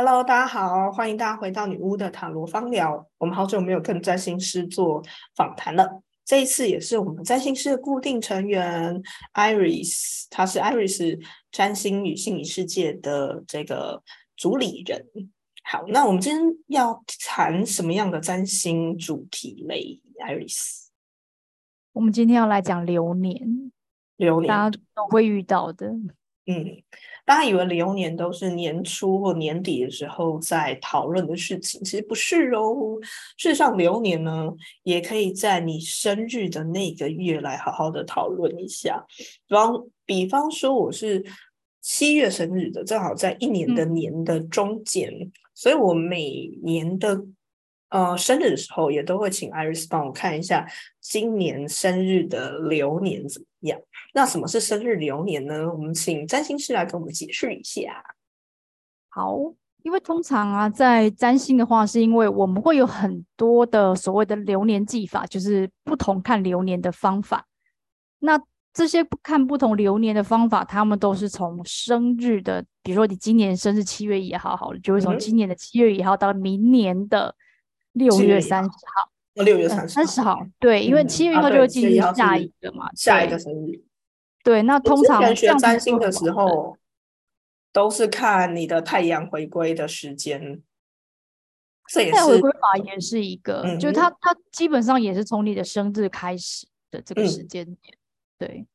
Hello，大家好，欢迎大家回到女巫的塔罗方聊。我们好久没有跟占星师做访谈了，这一次也是我们占星师的固定成员 Iris，她是 Iris 占星与心理世界的这个主理人。好，那我们今天要谈什么样的占星主题嘞？Iris，我们今天要来讲流年，流年大家都会遇到的。嗯，大家以为流年都是年初或年底的时候在讨论的事情，其实不是哦。事实上，流年呢，也可以在你生日的那个月来好好的讨论一下。比方，比方说，我是七月生日的，正好在一年的年的中间，所以我每年的呃生日的时候，也都会请 Iris 帮我看一下今年生日的流年怎么样。那什么是生日流年呢？我们请占星师来给我们解释一下。好，因为通常啊，在占星的话，是因为我们会有很多的所谓的流年技法，就是不同看流年的方法。那这些看不同流年的方法，他们都是从生日的，比如说你今年生日七月一号，好了，就会从今年的七月一号到明年的六月三十号。六月三十三十号，对，因为七月一号就会进入下一个嘛，下一个生日。对，那通常学占星的时候，都是看你的太阳回归的时间。这也是回归法也是一个，就它它基本上也是从你的生日开始的这个时间点。对，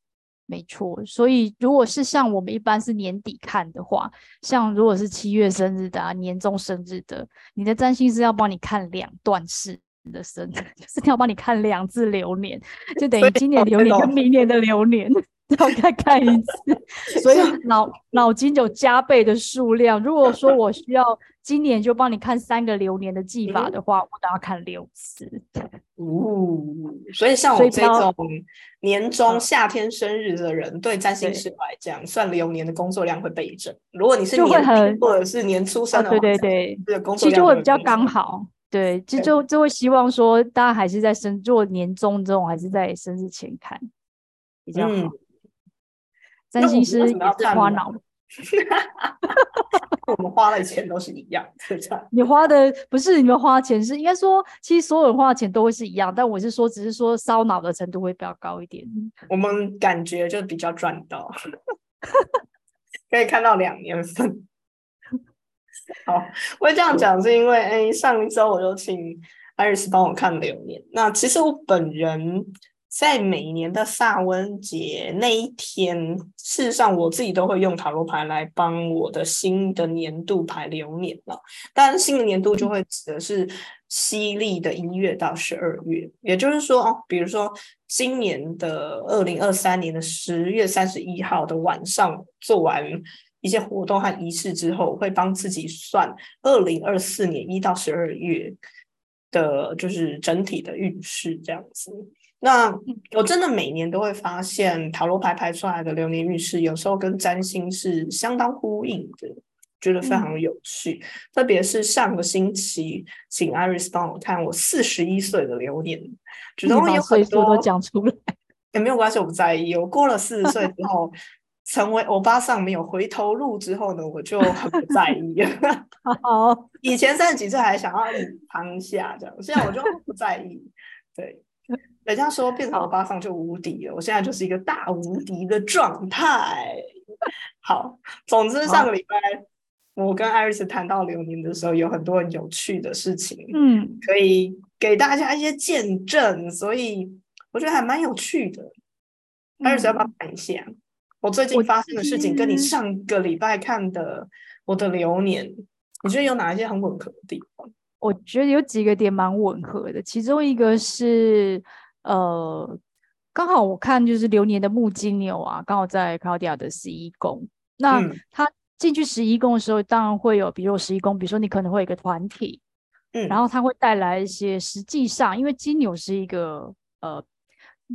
没错。所以如果是像我们一般是年底看的话，像如果是七月生日的啊，年终生日的，你的占星师要帮你看两段式的生日，就是要帮你看两次流年，就等于今年流年跟明年的流年。要再看一次，所以脑脑筋有加倍的数量。如果说我需要今年就帮你看三个流年的技法的话，我都要看六次。哦，所以像我这种年终夏天生日的人，对占星师来讲，算流年的工作量会倍增。如果你是年底或者是年初生的，对对对，这个工作其实就会比较刚好。对，就就就会希望说，大家还是在生做年终这种，还是在生日前看比较好。占星师也是花脑，我们花的钱都是一样，是这样。你花的不是你们花钱，是应该说，其实所有人花的钱都会是一样，但我是说，只是说烧脑的程度会比较高一点。我们感觉就比较赚到，可以看到两年份。好，我会这样讲是因为，哎，上一周我就请艾瑞斯帮我看流年。那其实我本人。在每年的萨温节那一天，事实上我自己都会用塔罗牌来帮我的新的年度排流年了。当然，新的年度就会指的是西历的一月到十二月，也就是说，哦，比如说今年的二零二三年的十月三十一号的晚上做完一些活动和仪式之后，会帮自己算二零二四年一到十二月的，就是整体的运势这样子。那我真的每年都会发现塔罗牌排出来的流年运势，有时候跟占星是相当呼应的，觉得非常有趣。特别是上个星期，请 Iris 帮我看我四十一岁的流年，觉得我有很多都讲出来，也 没有关系，我不在意。我过了四十岁之后，成为欧巴上没有回头路之后呢，我就很不在意。好，以前三十几岁还想要当下这样，现在我就不在意。对。人家说变成欧巴桑就无敌了，我现在就是一个大无敌的状态。好，总之上个礼拜我跟艾瑞斯谈到流年的时候，有很多很有趣的事情，嗯，可以给大家一些见证，所以我觉得还蛮有趣的。艾瑞斯要不要谈一下我最近发生的事情，跟你上个礼拜看的我的流年，你觉得有哪一些很吻合的地方？我觉得有几个点蛮吻合的，其中一个是。呃，刚好我看就是流年的木金牛啊，刚好在 Claudia 的十一宫。那他进去十一宫的时候，当然会有，比如十一宫，比如说你可能会有一个团体，嗯，然后他会带来一些实际上，因为金牛是一个呃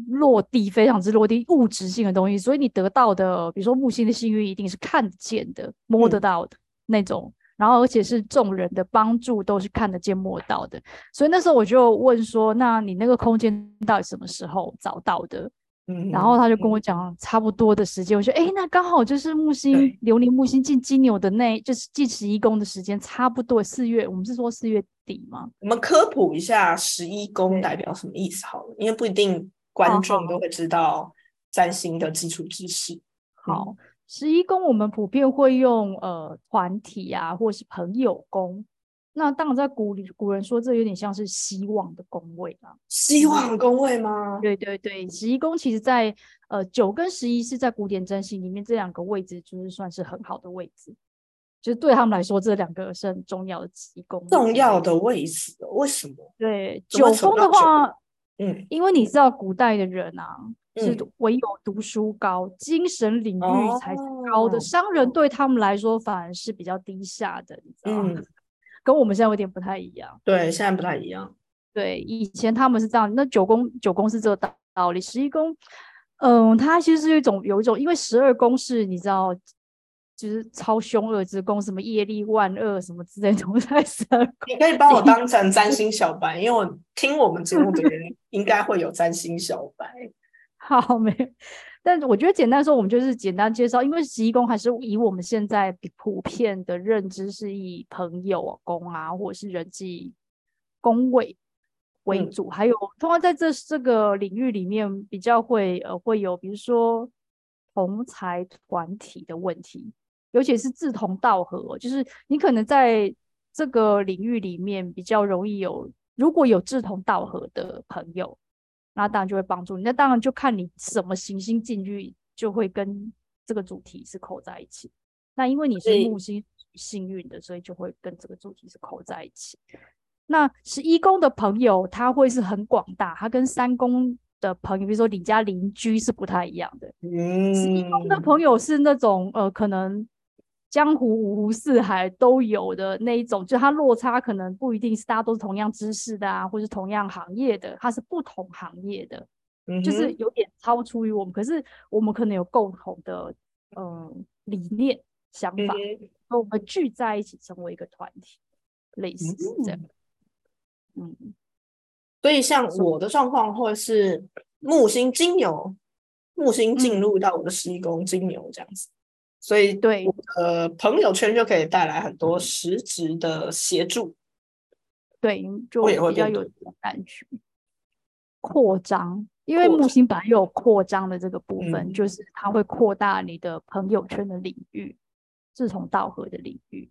落地非常之落地物质性的东西，所以你得到的，比如说木星的幸运，一定是看得见的、摸得到的那种。然后，而且是众人的帮助都是看得见摸到的，所以那时候我就问说：“那你那个空间到底什么时候找到的？”嗯，然后他就跟我讲差不多的时间，我说，哎，那刚好就是木星流年木星进金牛的那，就是进十一宫的时间，差不多四月，我们是说四月底吗？我们科普一下十一宫代表什么意思好了，因为不一定观众都会知道占星的基础知识。好，十一宫我们普遍会用呃团体啊，或是朋友宫。那当然，在古里古人说，这有点像是希望的宫位啊。希望的宫位吗？对对对，十一宫其实，在呃九跟十一是在古典占星里面，这两个位置就是算是很好的位置，就是对他们来说，这两个是很重要的吉宫。重要的位置？为什么？对，九宫的话，嗯，因为你知道古代的人啊，是唯有读书高，精神领域才是高的，商人对他们来说反而是比较低下的，你知道吗？跟我们现在有点不太一样，对，现在不太一样。对，以前他们是这样，那九宫九宫是这个道道理，十一宫，嗯，它其实是一种有一种，因为十二宫是你知道，就是超凶恶之宫，什么业力万恶什么之类都在十二宫。你可以把我当成占星小白，因为我听我们节目的人应该会有占星小白。好，没有。但我觉得简单说，我们就是简单介绍，因为十一宫还是以我们现在普遍的认知是以朋友宫啊，或者是人际宫位为主，还有通常在这这个领域里面比较会呃会有，比如说同财团体的问题，尤其是志同道合，就是你可能在这个领域里面比较容易有，如果有志同道合的朋友。那当然就会帮助你，那当然就看你什么行星进去，就会跟这个主题是扣在一起。那因为你是木星幸运的，所以就会跟这个主题是扣在一起。那十一宫的朋友，他会是很广大，他跟三宫的朋友，比如说你家邻居是不太一样的。十一宫的朋友是那种呃，可能。江湖五湖四海都有的那一种，就它落差可能不一定是大家都是同样知识的啊，或是同样行业的，它是不同行业的，就是有点超出于我们，可是我们可能有共同的嗯理念想法，那我们聚在一起成为一个团体，类似这样。嗯，所以像我的状况，或是木星金牛，木星进入到我的十一宫金牛这样子。所以，对呃朋友圈就可以带来很多实质的协助。对，就比较有感觉。扩张，因为木星本来有扩张的这个部分，就是它会扩大你的朋友圈的领域，志同道合的领域。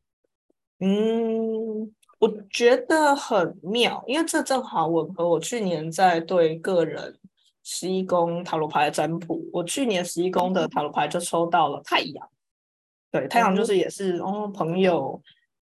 嗯，我觉得很妙，因为这正好吻合我去年在对个人十一宫塔罗牌的占卜。我去年十一宫的塔罗牌就抽到了太阳。对，太阳就是也是哦，朋友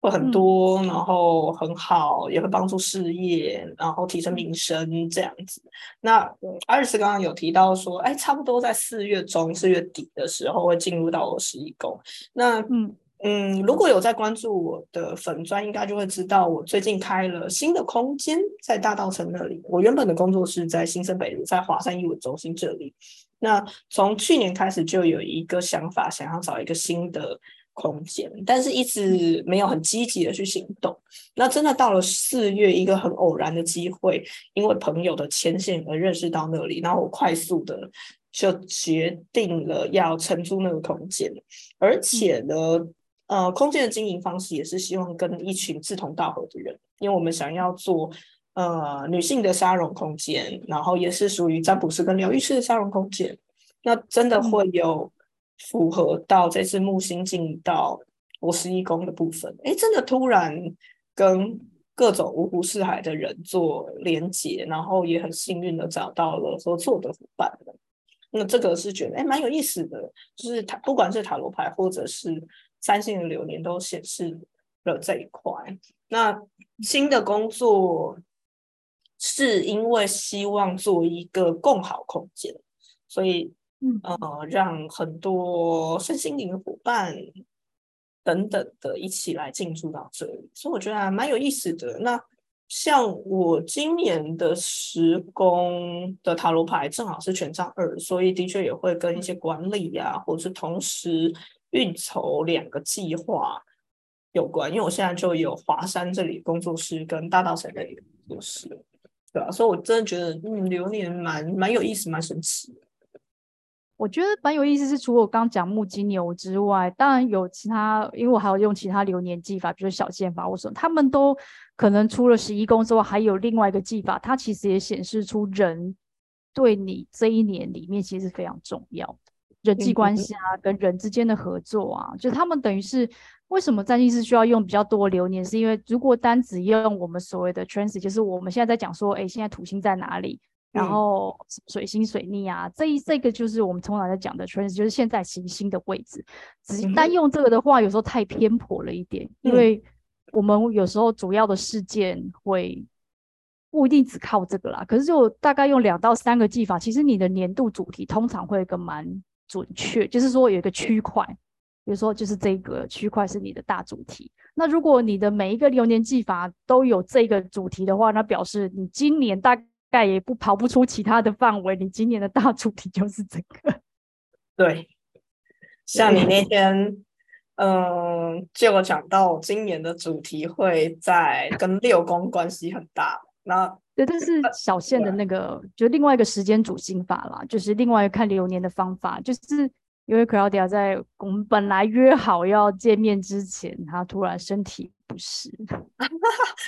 会很多，然后很好，也会帮助事业，然后提升名声这样子。那阿尔斯刚刚有提到说，哎，差不多在四月中、四月底的时候会进入到我十一宫。那嗯嗯，如果有在关注我的粉砖，应该就会知道我最近开了新的空间在大道城那里。我原本的工作室在新生北路，在华山艺文中心这里。那从去年开始就有一个想法，想要找一个新的空间，但是一直没有很积极的去行动。那真的到了四月，一个很偶然的机会，因为朋友的牵线而认识到那里，然后我快速的就决定了要承租那个空间，而且呢，呃，空间的经营方式也是希望跟一群志同道合的人，因为我们想要做。呃，女性的沙龙空间，然后也是属于占卜师跟疗愈师的沙龙空间，那真的会有符合到这次木星进到我十一宫的部分。哎，真的突然跟各种五湖四海的人做连接，然后也很幸运的找到了合作的伙伴们。那这个是觉得哎蛮有意思的，就是塔不管是塔罗牌或者是三星的流年都显示了这一块。那新的工作。是因为希望做一个更好空间，所以呃，让很多身心灵的伙伴等等的一起来进驻到这里，所以我觉得还蛮有意思的。那像我今年的十宫的塔罗牌正好是权杖二，所以的确也会跟一些管理呀，或者是同时运筹两个计划有关。因为我现在就有华山这里工作室跟大道城这里工作室。对啊，所以我真的觉得，嗯，流年蛮蛮有意思，蛮神奇。我觉得蛮有意思，是除了我刚讲木金牛之外，当然有其他，因为我还有用其他流年技法，比如小剑法，我说他们都可能除了十一宫之外，还有另外一个技法，它其实也显示出人对你这一年里面其实是非常重要的人际关系啊，跟人之间的合作啊，就他们等于是为什么占星师需要用比较多流年，是因为如果单只用我们所谓的 transit，就是我们现在在讲说，哎，现在土星在哪里？然后水星水逆啊，这一这个就是我们通常在讲的 trans，就是现在行星的位置。只单用这个的话，有时候太偏颇了一点，因为我们有时候主要的事件会不一定只靠这个啦。可是就大概用两到三个技法，其实你的年度主题通常会个蛮准确，就是说有一个区块，比如说就是这个区块是你的大主题。那如果你的每一个流年技法都有这个主题的话，那表示你今年大。概也不跑不出其他的范围，你今年的大主题就是这个。对，像你那天，嗯，就讲到今年的主题会在跟六宫关系很大。那对，但是小线的那个就另外一个时间主心法啦，就是另外一个看流年的方法，就是因为 Claudia 在我们本来约好要见面之前，他突然身体。不适，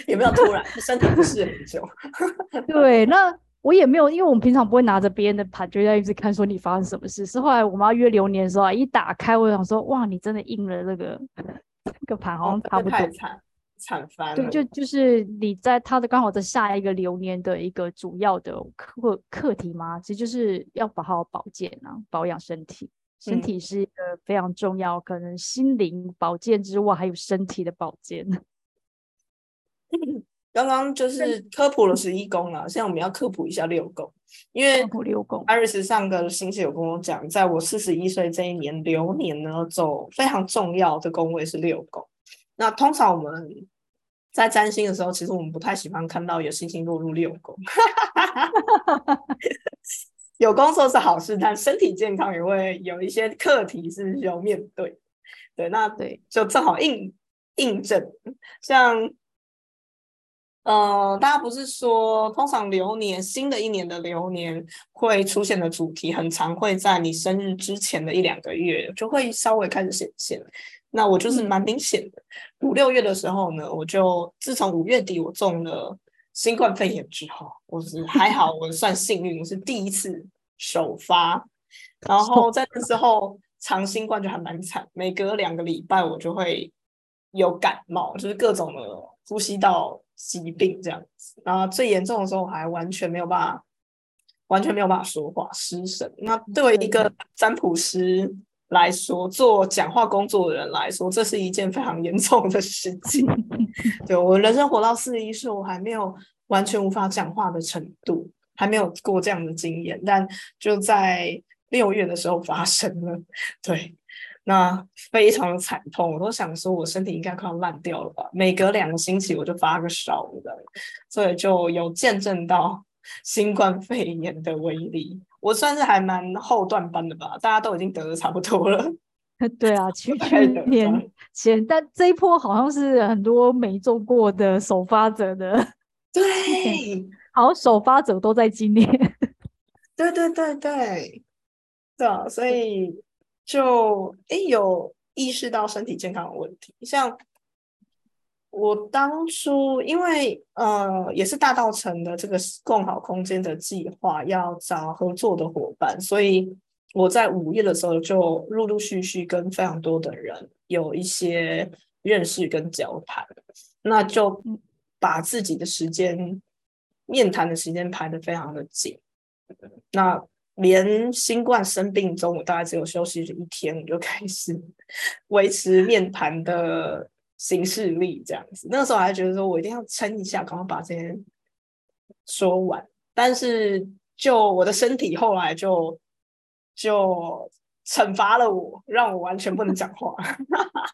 有没有突然身体不适 很久？对，那我也没有，因为我们平常不会拿着别人的盘，就在一直看说你发生什么事。是后来我们要约流年的时候，一打开，我想说，哇，你真的应了那个这个盘，好像差不多惨惨翻。对，就就是你在他的刚好在下一个流年的一个主要的课课题嘛，其实就是要好好保健啊，保养身体。身体是一个非常重要，可能心灵保健之外，还有身体的保健。刚刚就是科普了十一宫了，现在我们要科普一下六宫，因为六宫。艾瑞斯上个星期有跟我讲，在我四十一岁这一年流年呢，走非常重要的宫位是六宫。那通常我们在占星的时候，其实我们不太喜欢看到有星星落入六宫。有工作是好事，但身体健康也会有一些课题是需要面对。对，那对就正好印印证，像，呃，大家不是说通常流年新的一年的流年会出现的主题，很常会在你生日之前的一两个月就会稍微开始显现。那我就是蛮明显的，五六月的时候呢，我就自从五月底我中了。新冠肺炎之后，我是还好，我算幸运，我是第一次首发。然后在那时候，长新冠就还蛮惨，每隔两个礼拜我就会有感冒，就是各种的呼吸道疾病这样子。然后最严重的时候，还完全没有办法，完全没有办法说话，失神。那对一个占卜师来说，做讲话工作的人来说，这是一件非常严重的事情。对我人生活到四十一岁，我还没有完全无法讲话的程度，还没有过这样的经验。但就在六月的时候发生了，对，那非常的惨痛，我都想说我身体应该快要烂掉了吧。每隔两个星期我就发个烧的，所以就有见证到新冠肺炎的威力。我算是还蛮后段班的吧，大家都已经得的差不多了。对啊，去去年前，但这一波好像是很多没中过的首发者的。对，好，首发者都在今年。对对对对，对啊，所以就哎有意识到身体健康的问题，像。我当初因为呃也是大道城的这个共好空间的计划要找合作的伙伴，所以我在五月的时候就陆陆续续跟非常多的人有一些认识跟交谈，那就把自己的时间面谈的时间排得非常的紧，那连新冠生病中，我大概只有休息一天，我就开始 维持面盘的。形式力这样子，那个时候还觉得说我一定要撑一下，赶快把这些说完。但是就我的身体后来就就惩罚了我，让我完全不能讲话，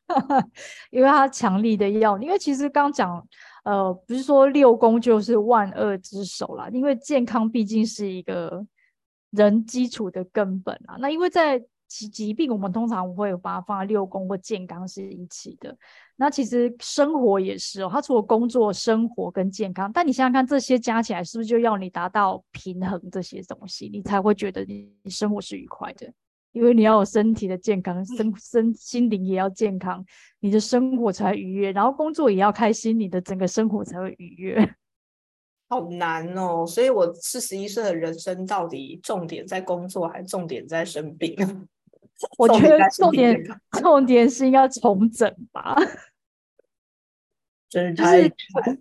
因为他强力的药。因为其实刚讲，呃，不是说六宫就是万恶之首啦，因为健康毕竟是一个人基础的根本啊。那因为在疾疾病，我们通常会把它放在六宫或健康是一起的。那其实生活也是哦，它除了工作、生活跟健康，但你想想看，这些加起来是不是就要你达到平衡这些东西，你才会觉得你生活是愉快的？因为你要有身体的健康，身身心灵也要健康，你的生活才愉悦，然后工作也要开心，你的整个生活才会愉悦。好难哦，所以我四十一岁的人生到底重点在工作，还重点在生病？我觉得重点重点是应该重整吧，就是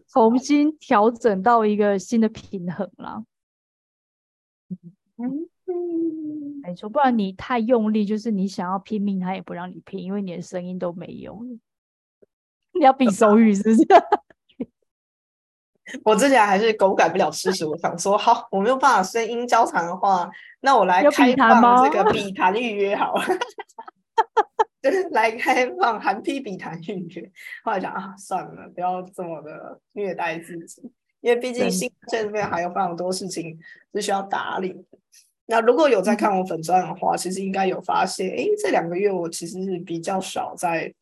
重新调整到一个新的平衡了。嗯。没错，不然你太用力，就是你想要拼命，他也不让你拼，因为你的声音都没用。你要比手语是不是？我之前还是狗改不了吃屎，我想说好，我没有办法声音交谈的话，那我来开放这个笔谈预约好了，就是来开放韩批笔谈预约。后来想啊，算了，不要这么的虐待自己，因为毕竟新这边还有非常多事情是需要打理的。那如果有在看我粉钻的话，其实应该有发现，哎，这两个月我其实是比较少在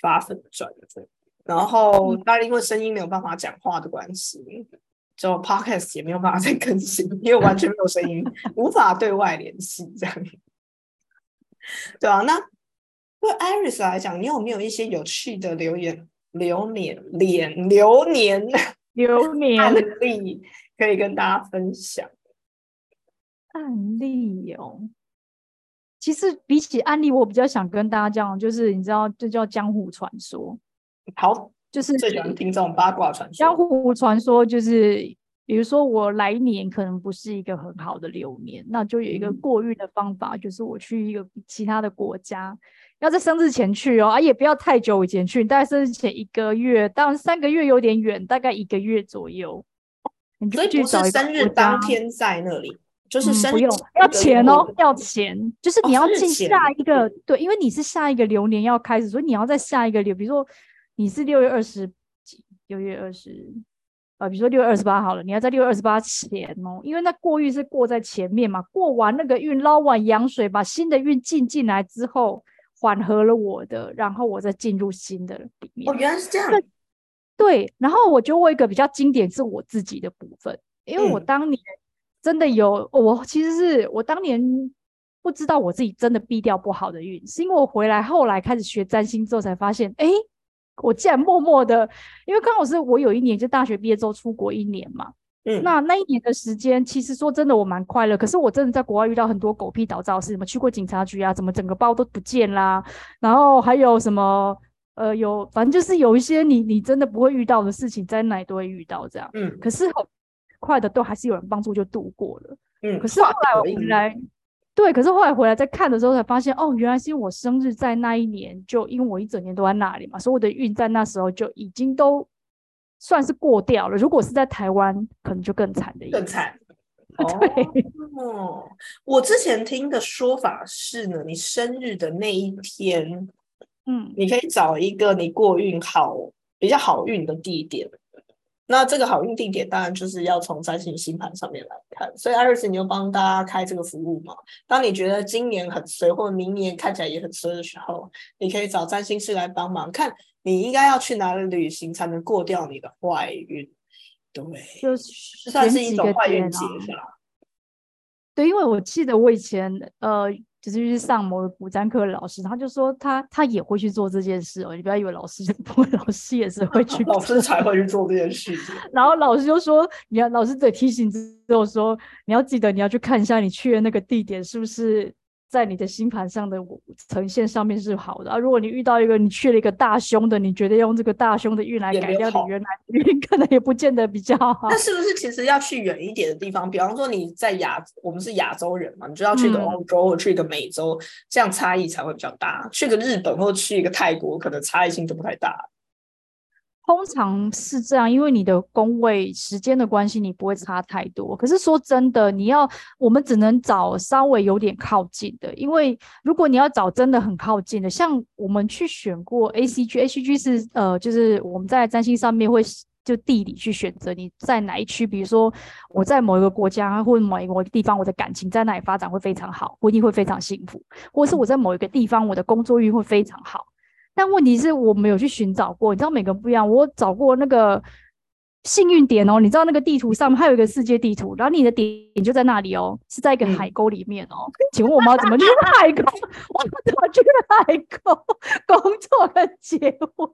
发粉钻的。然后当然因为声音没有办法讲话的关系，就 podcast 也没有办法再更新，因为完全没有声音，无法对外联系这样。对啊，那对 Iris 来讲，你有没有一些有趣的留言、流年、脸、流年、流年 案例可以跟大家分享？案例哦，其实比起案例，我比较想跟大家讲，就是你知道，这叫江湖传说。好，就是最喜欢听这种八卦传说。江湖传说就是，比如说我来年可能不是一个很好的流年，那就有一个过运的方法，就是我去一个其他的国家，要在生日前去哦，啊，也不要太久以前去，大概生日前一个月，当然三个月有点远，大概一个月左右。所以不是生日当天在那里。就是不用要钱哦，要钱，就是你要进下一个对，因为你是下一个流年要开始，所以你要在下一个流，比如说你是六月二十几，六月二十，呃，比如说六月二十八好了，你要在六月二十八前哦，因为那过运是过在前面嘛，过完那个运捞完羊水，把新的运进进来之后，缓和了我的，然后我再进入新的里面。哦，原来是这样。对，然后我就问一个比较经典是我自己的部分，因为我当年。真的有我，其实是我当年不知道我自己真的避掉不好的运，是因为我回来后来开始学占星之后才发现，哎，我竟然默默的，因为刚好是我有一年就大学毕业之后出国一年嘛，嗯，那那一年的时间，其实说真的我蛮快乐，可是我真的在国外遇到很多狗屁倒灶事，什么去过警察局啊，怎么整个包都不见啦，然后还有什么呃有，反正就是有一些你你真的不会遇到的事情，在哪里都会遇到这样，嗯，可是很。快的都还是有人帮助就度过了，嗯。可是后来我回来，对，可是后来回来再看的时候才发现，哦，原来是因为我生日在那一年，就因为我一整年都在那里嘛，所以我的运在那时候就已经都算是过掉了。如果是在台湾，可能就更惨的，更惨。对，哦，我之前听的说法是呢，你生日的那一天，嗯，你可以找一个你过运好、比较好运的地点。那这个好运地点当然就是要从占星星盘上面来看，所以艾瑞斯，你就帮大家开这个服务嘛。当你觉得今年很衰，或者明年看起来也很衰的时候，你可以找占星师来帮忙，看你应该要去哪里旅行才能过掉你的坏运。对，就是算是一种坏运结吧。对，因为我记得我以前呃。就是去上某个古占课的老师，他就说他他也会去做这件事哦。你不要以为老师 不会，老师也是会去，老师才会去做这件事情。然后老师就说，你要老师得提醒之后说，你要记得你要去看一下你去的那个地点是不是。在你的星盘上的呈现上面是好的啊。如果你遇到一个你去了一个大凶的，你觉得用这个大凶的运来改掉你原来运，可能也不见得比较好。那是不是其实要去远一点的地方？比方说你在亚，我们是亚洲人嘛，你就要去一个欧洲或去一个美洲，这样差异才会比较大。去个日本或去一个泰国，可能差异性就不太大。通常是这样，因为你的工位时间的关系，你不会差太多。可是说真的，你要我们只能找稍微有点靠近的，因为如果你要找真的很靠近的，像我们去选过 A C G，A C G 是呃，就是我们在占星上面会就地理去选择你在哪一区。比如说我在某一个国家或某一个地方，我的感情在那里发展会非常好，婚姻会非常幸福，或是我在某一个地方，我的工作运会非常好。但问题是我没有去寻找过，你知道每个人不一样。我找过那个幸运点哦，你知道那个地图上面还有一个世界地图，然后你的点就在那里哦，是在一个海沟里面哦。请问我们要怎么去 海沟？我们怎么去海沟工作跟结婚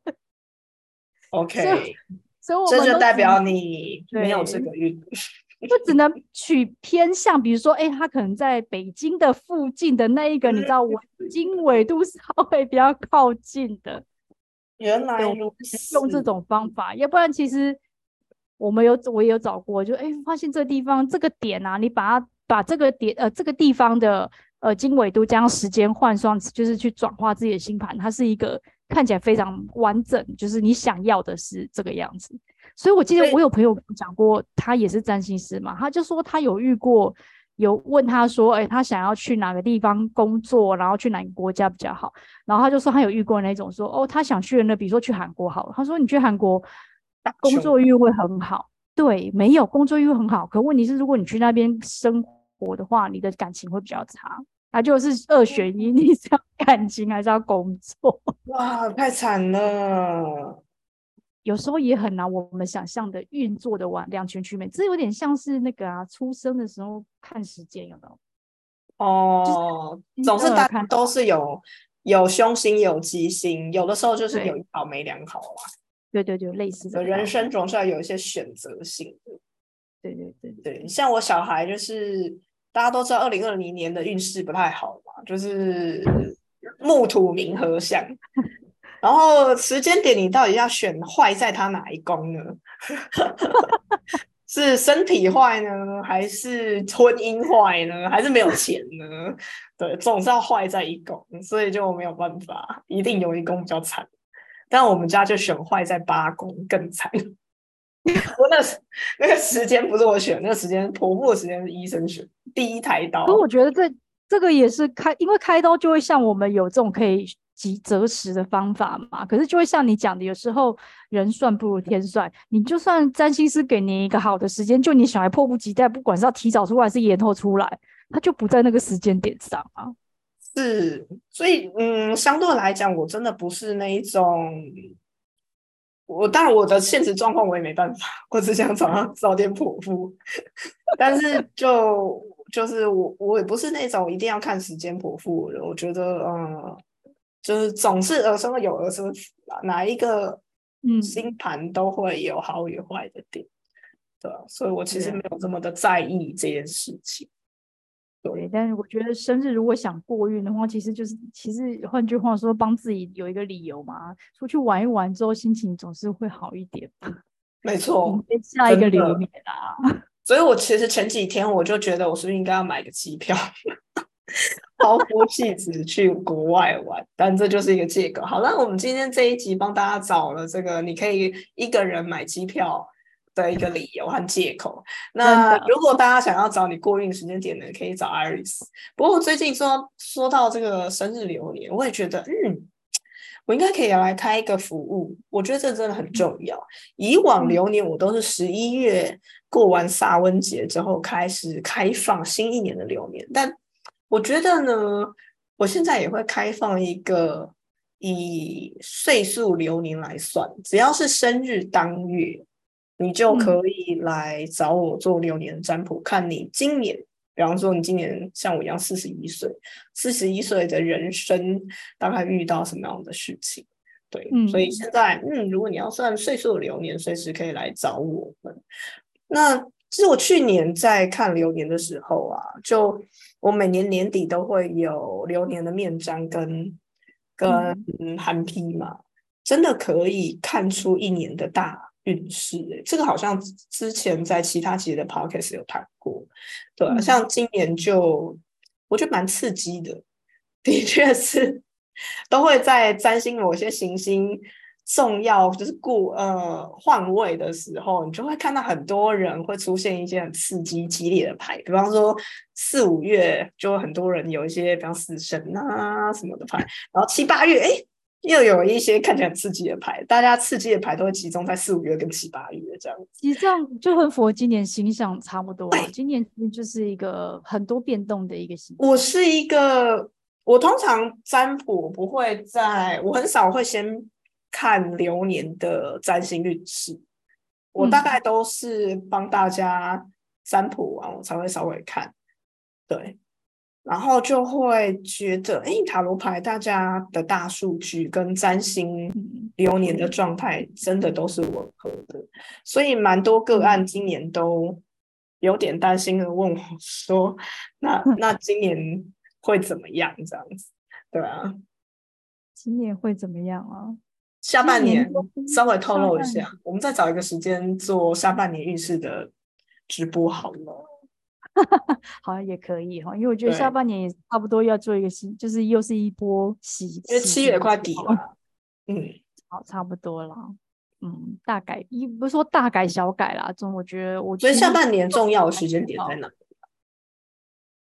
？OK，所以我这就代表你没有这个运。就只能取偏向，比如说，哎，他可能在北京的附近的那一个，你知道，纬经纬度 稍微比较靠近的。原来如此，用这种方法，要不然其实我们有我也有找过，就哎，发现这个地方这个点啊，你把它把这个点呃这个地方的呃经纬度加上时间换算，就是去转化自己的星盘，它是一个看起来非常完整，就是你想要的是这个样子。所以，我记得我有朋友讲过，他也是占星师嘛，他就说他有遇过，有问他说，哎，他想要去哪个地方工作，然后去哪个国家比较好，然后他就说他有遇过那种说，哦，他想去的那，比如说去韩国好了，他说你去韩国工作运会很好，对，没有工作运很好，可问题是如果你去那边生活的话，你的感情会比较差，他就是二选一，你是要感情还是要工作？哇，太惨了。有时候也很难，我们想象的运作的完两全其美，这有点像是那个啊，出生的时候看时间有没有？哦，总是大家都是有有凶星有吉星，有的时候就是有一好没两好啊。对对对，类似的。人生总是要有一些选择性的。对对对对，像我小孩就是大家都知道，二零二零年的运势不太好嘛，就是 木土冥合相。然后时间点，你到底要选坏在他哪一宫呢？是身体坏呢，还是婚姻坏呢，还是没有钱呢？对，总是要坏在一宫，所以就没有办法，一定有一宫比较惨。但我们家就选坏在八宫，更惨。我那那个时间不是我选，那个时间婆婆的时间是医生选，第一台刀。可我觉得这这个也是开，因为开刀就会像我们有这种可以。及择时的方法嘛，可是就会像你讲的，有时候人算不如天算。你就算占星师给你一个好的时间，就你小孩迫不及待，不管是要提早出来还是延后出来，他就不在那个时间点上啊。是，所以嗯，相对来讲，我真的不是那一种。我当然我的现实状况我也没办法，我只想早上早点剖腹。但是就就是我我也不是那种一定要看时间剖腹的，我觉得嗯。就是总是儿孙有儿孙福啦，哪一个嗯星盘都会有好与坏的点，对所以我其实没有这么的在意这件事情。对，但是我觉得生日如果想过运的话，其实就是其实换句话说，帮自己有一个理由嘛，出去玩一玩之后，心情总是会好一点。没错，下一个流年啊。所以我其实前几天我就觉得，我是不是应该要买个机票？抛夫弃子去国外玩，但这就是一个借口。好，了我们今天这一集帮大家找了这个，你可以一个人买机票的一个理由和借口。那如果大家想要找你过运时间点呢，可以找 Iris。不过最近说说到这个生日流年，我也觉得，嗯，我应该可以来开一个服务。我觉得这真的很重要。以往流年我都是十一月过完萨温节之后开始开放新一年的流年，但我觉得呢，我现在也会开放一个以岁数流年来算，只要是生日当月，你就可以来找我做流年占卜，看你今年，比方说你今年像我一样四十一岁，四十一岁的人生大概遇到什么样的事情？对，所以现在，嗯，如果你要算岁数的流年，随时可以来找我们。那。其实我去年在看流年的时候啊，就我每年年底都会有流年的面占跟跟寒批嘛，真的可以看出一年的大运势。这个好像之前在其他期的 podcast 有谈过，对啊，像今年就我觉得蛮刺激的，的确是都会在占星某些行星。重要就是顾呃换位的时候，你就会看到很多人会出现一些很刺激激烈的牌，比方说四五月就很多人有一些，比方死神啊什么的牌，然后七八月哎又有一些看起来很刺激的牌，大家刺激的牌都会集中在四五月跟七八月这样。其实这样就和佛今年形象差不多，今年就是一个很多变动的一个形。我是一个，我通常占卜不会在，我很少会先。看流年的占星运势，我大概都是帮大家占卜完，我才会稍微看，对，然后就会觉得，哎，塔罗牌大家的大数据跟占星流年的状态真的都是吻合的，所以蛮多个案今年都有点担心的问我说，那那今年会怎么样？这样子，对啊，今年会怎么样啊？下半年稍微透露一下，我们再找一个时间做下半年运势的直播好了。好像也可以哈，因为我觉得下半年也差不多要做一个新，就是又是一波洗，因为七月快底了。嗯，好，差不多了。嗯，大改一不是说大改小改啦，总我觉得我觉得下半年重要的时间点在哪？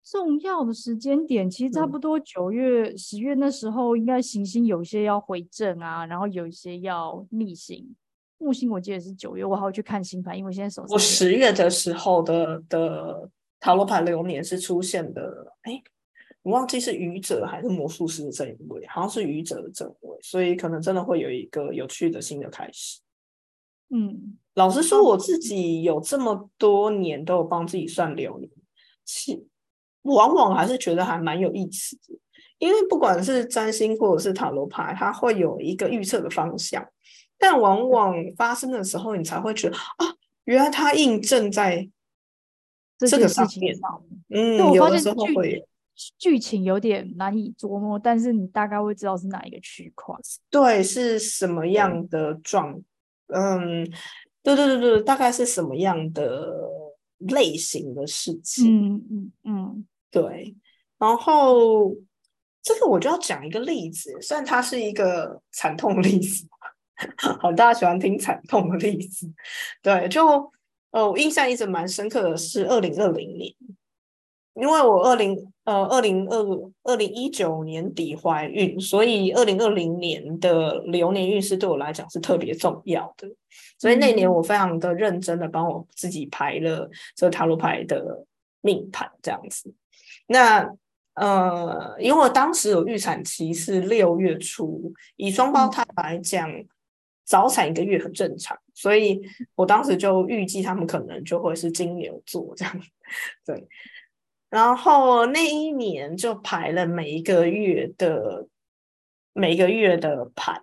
重要的时间点其实差不多九月、十月那时候，应该行星有些要回正啊，然后有一些要逆行。木星我记得是九月，我还要去看星盘，因为现在手我十月的时候的的塔罗牌流年是出现的，哎，我忘记是愚者还是魔术师的正位，好像是愚者的正位，所以可能真的会有一个有趣的新的开始。嗯，老实说，我自己有这么多年都有帮自己算流年，其往往还是觉得还蛮有意思的，因为不管是占星或者是塔罗牌，它会有一个预测的方向，但往往发生的时候，你才会觉得啊，原来它印证在这个事情上。嗯，有的时候会剧情有点难以琢磨，但是你大概会知道是哪一个区块，对，是什么样的状，嗯，对对对对，大概是什么样的类型的事情，嗯嗯嗯。对，然后这个我就要讲一个例子，虽然它是一个惨痛的例子，好，大家喜欢听惨痛的例子。对，就呃，我印象一直蛮深刻的是二零二零年，因为我二零呃二零二二零一九年底怀孕，所以二零二零年的流年运势对我来讲是特别重要的，所以那年我非常的认真的帮我自己排了这个塔罗牌的命盘，这样子。那呃，因为我当时有预产期是六月初，以双胞胎来讲，早产一个月很正常，所以我当时就预计他们可能就会是金牛座这样。对，然后那一年就排了每一个月的每个月的盘，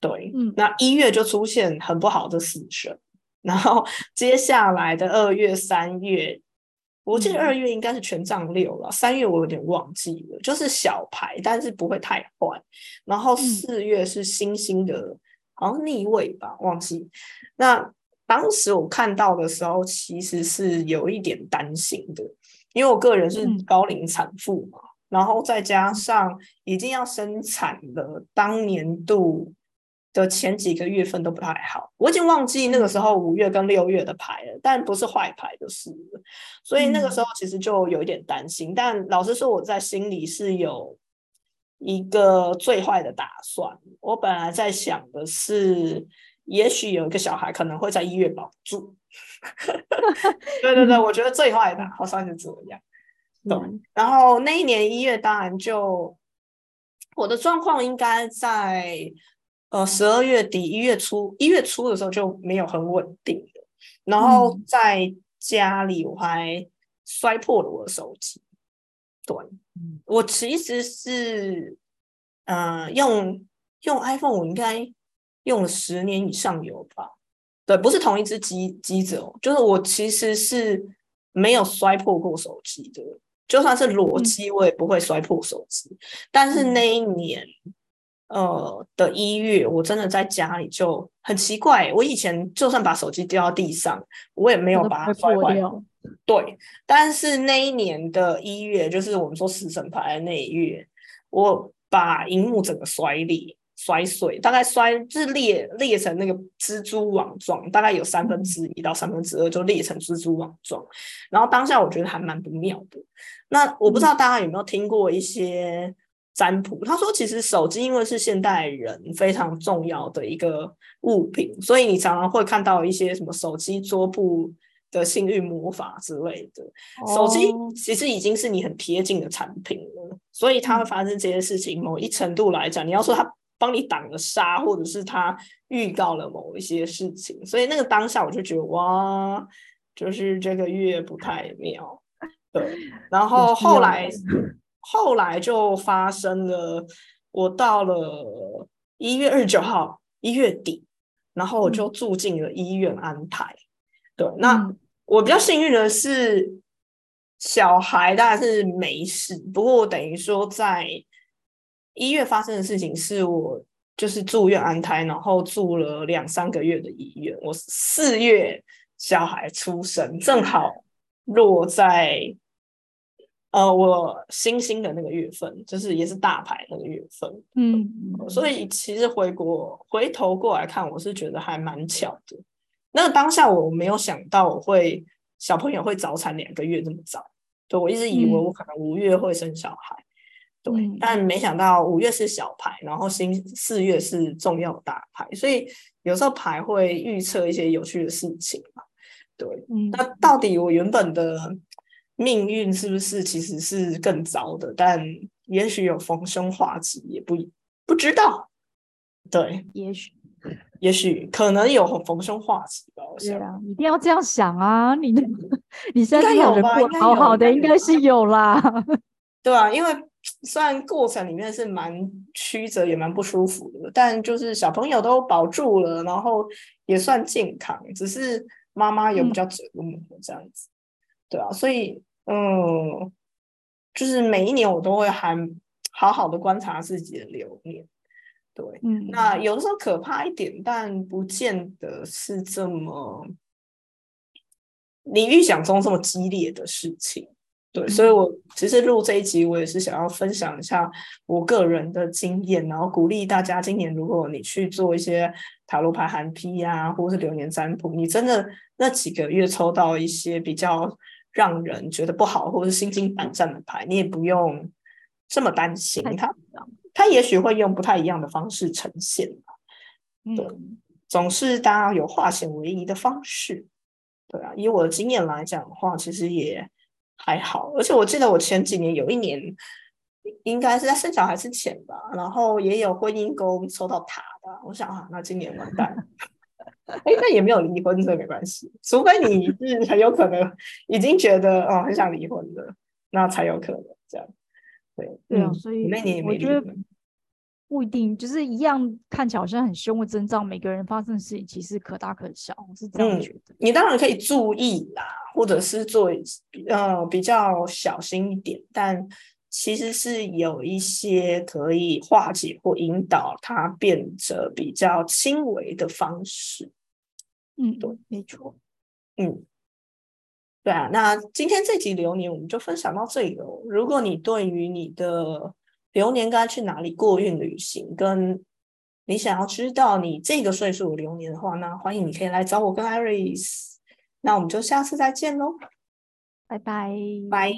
对，嗯，那一月就出现很不好的死神，然后接下来的二月、三月。我记得二月应该是权杖六了，三月我有点忘记了，就是小牌，但是不会太坏。然后四月是星星的，好像逆位吧，忘记。那当时我看到的时候，其实是有一点担心的，因为我个人是高龄产妇嘛，然后再加上已经要生产了，当年度。的前几个月份都不太好，我已经忘记那个时候五月跟六月的牌了，但不是坏牌就是，所以那个时候其实就有一点担心。但老实说，我在心里是有一个最坏的打算。我本来在想的是，也许有一个小孩可能会在医院保住。对对对，我觉得最坏的好像是这样。对，然后那一年一月，当然就我的状况应该在。呃，十二月底一月初，一月初的时候就没有很稳定的，然后在家里我还摔破了我的手机。对，我其实是呃用用 iPhone，我应该用了十年以上有吧？对，不是同一只机机子哦，就是我其实是没有摔破过手机的，就算是裸机我也不会摔破手机。但是那一年。呃的一月，我真的在家里就很奇怪。我以前就算把手机掉到地上，我也没有把它摔坏。对，但是那一年的一月，就是我们说死神牌的那一月，我把荧幕整个摔裂、摔碎，大概摔就是裂裂成那个蜘蛛网状，大概有三分之一到三分之二就裂成蜘蛛网状。然后当下我觉得还蛮不妙的。那我不知道大家有没有听过一些。占卜，他说，其实手机因为是现代人非常重要的一个物品，所以你常常会看到一些什么手机桌布的幸运魔法之类的。手机其实已经是你很贴近的产品了，所以它会发生这些事情。某一程度来讲，你要说它帮你挡了杀，或者是他预告了某一些事情，所以那个当下我就觉得哇，就是这个月不太妙。对，然后后来后来就发生了，我到了一月二十九号一月底，然后我就住进了医院安排。对，那我比较幸运的是，小孩当然是没事，不过等于说在一月发生的事情是我就是住院安胎，然后住了两三个月的医院。我四月小孩出生，正好落在。呃，我星星的那个月份，就是也是大牌那个月份，嗯，所以其实回国回头过来看，我是觉得还蛮巧的。那当下我没有想到我会小朋友会早产两个月这么早，对我一直以为我可能五月会生小孩，对，但没想到五月是小牌，然后星四月是重要大牌，所以有时候牌会预测一些有趣的事情嘛，对，那到底我原本的。命运是不是其实是更糟的？但也许有逢凶化吉，也不不知道。对，也许，也许可能有逢凶化吉吧。对啊，一定要这样想啊！你你现在有过？好好的，应该是有啦。对啊，因为虽然过程里面是蛮曲折，也蛮不舒服的，但就是小朋友都保住了，然后也算健康，只是妈妈有比较折磨这样子。对啊，所以。嗯，就是每一年我都会还好好的观察自己的流年，对，嗯，那有的时候可怕一点，但不见得是这么你预想中这么激烈的事情，对，所以我其实录这一集，我也是想要分享一下我个人的经验，然后鼓励大家，今年如果你去做一些塔罗牌含批呀，或是流年占卜，你真的那几个月抽到一些比较。让人觉得不好，或者是心惊胆战的牌，你也不用这么担心。他他也许会用不太一样的方式呈现对，总是大家有化险为夷的方式。对啊，以我的经验来讲的话，其实也还好。而且我记得我前几年有一年，应该是在生小孩之前吧，然后也有婚姻宫抽到塔的。我想啊，那今年完蛋。哎，那也没有离婚，这没关系，除非你是很有可能已经觉得哦很想离婚的，那才有可能这样。对，对啊，所以那年也没离婚，不一定，就是一样看起来好像很凶的征兆，每个人发生的事情其实可大可小，我是这样觉得。你当然可以注意啦，或者是做呃比较小心一点，但。其实是有一些可以化解或引导它变得比较轻微的方式。嗯，对，没错。嗯，对啊。那今天这集流年我们就分享到这里了。如果你对于你的流年该去哪里过运旅行，跟你想要知道你这个岁数流年的话，那欢迎你可以来找我跟 Iris。那我们就下次再见喽，拜拜，拜。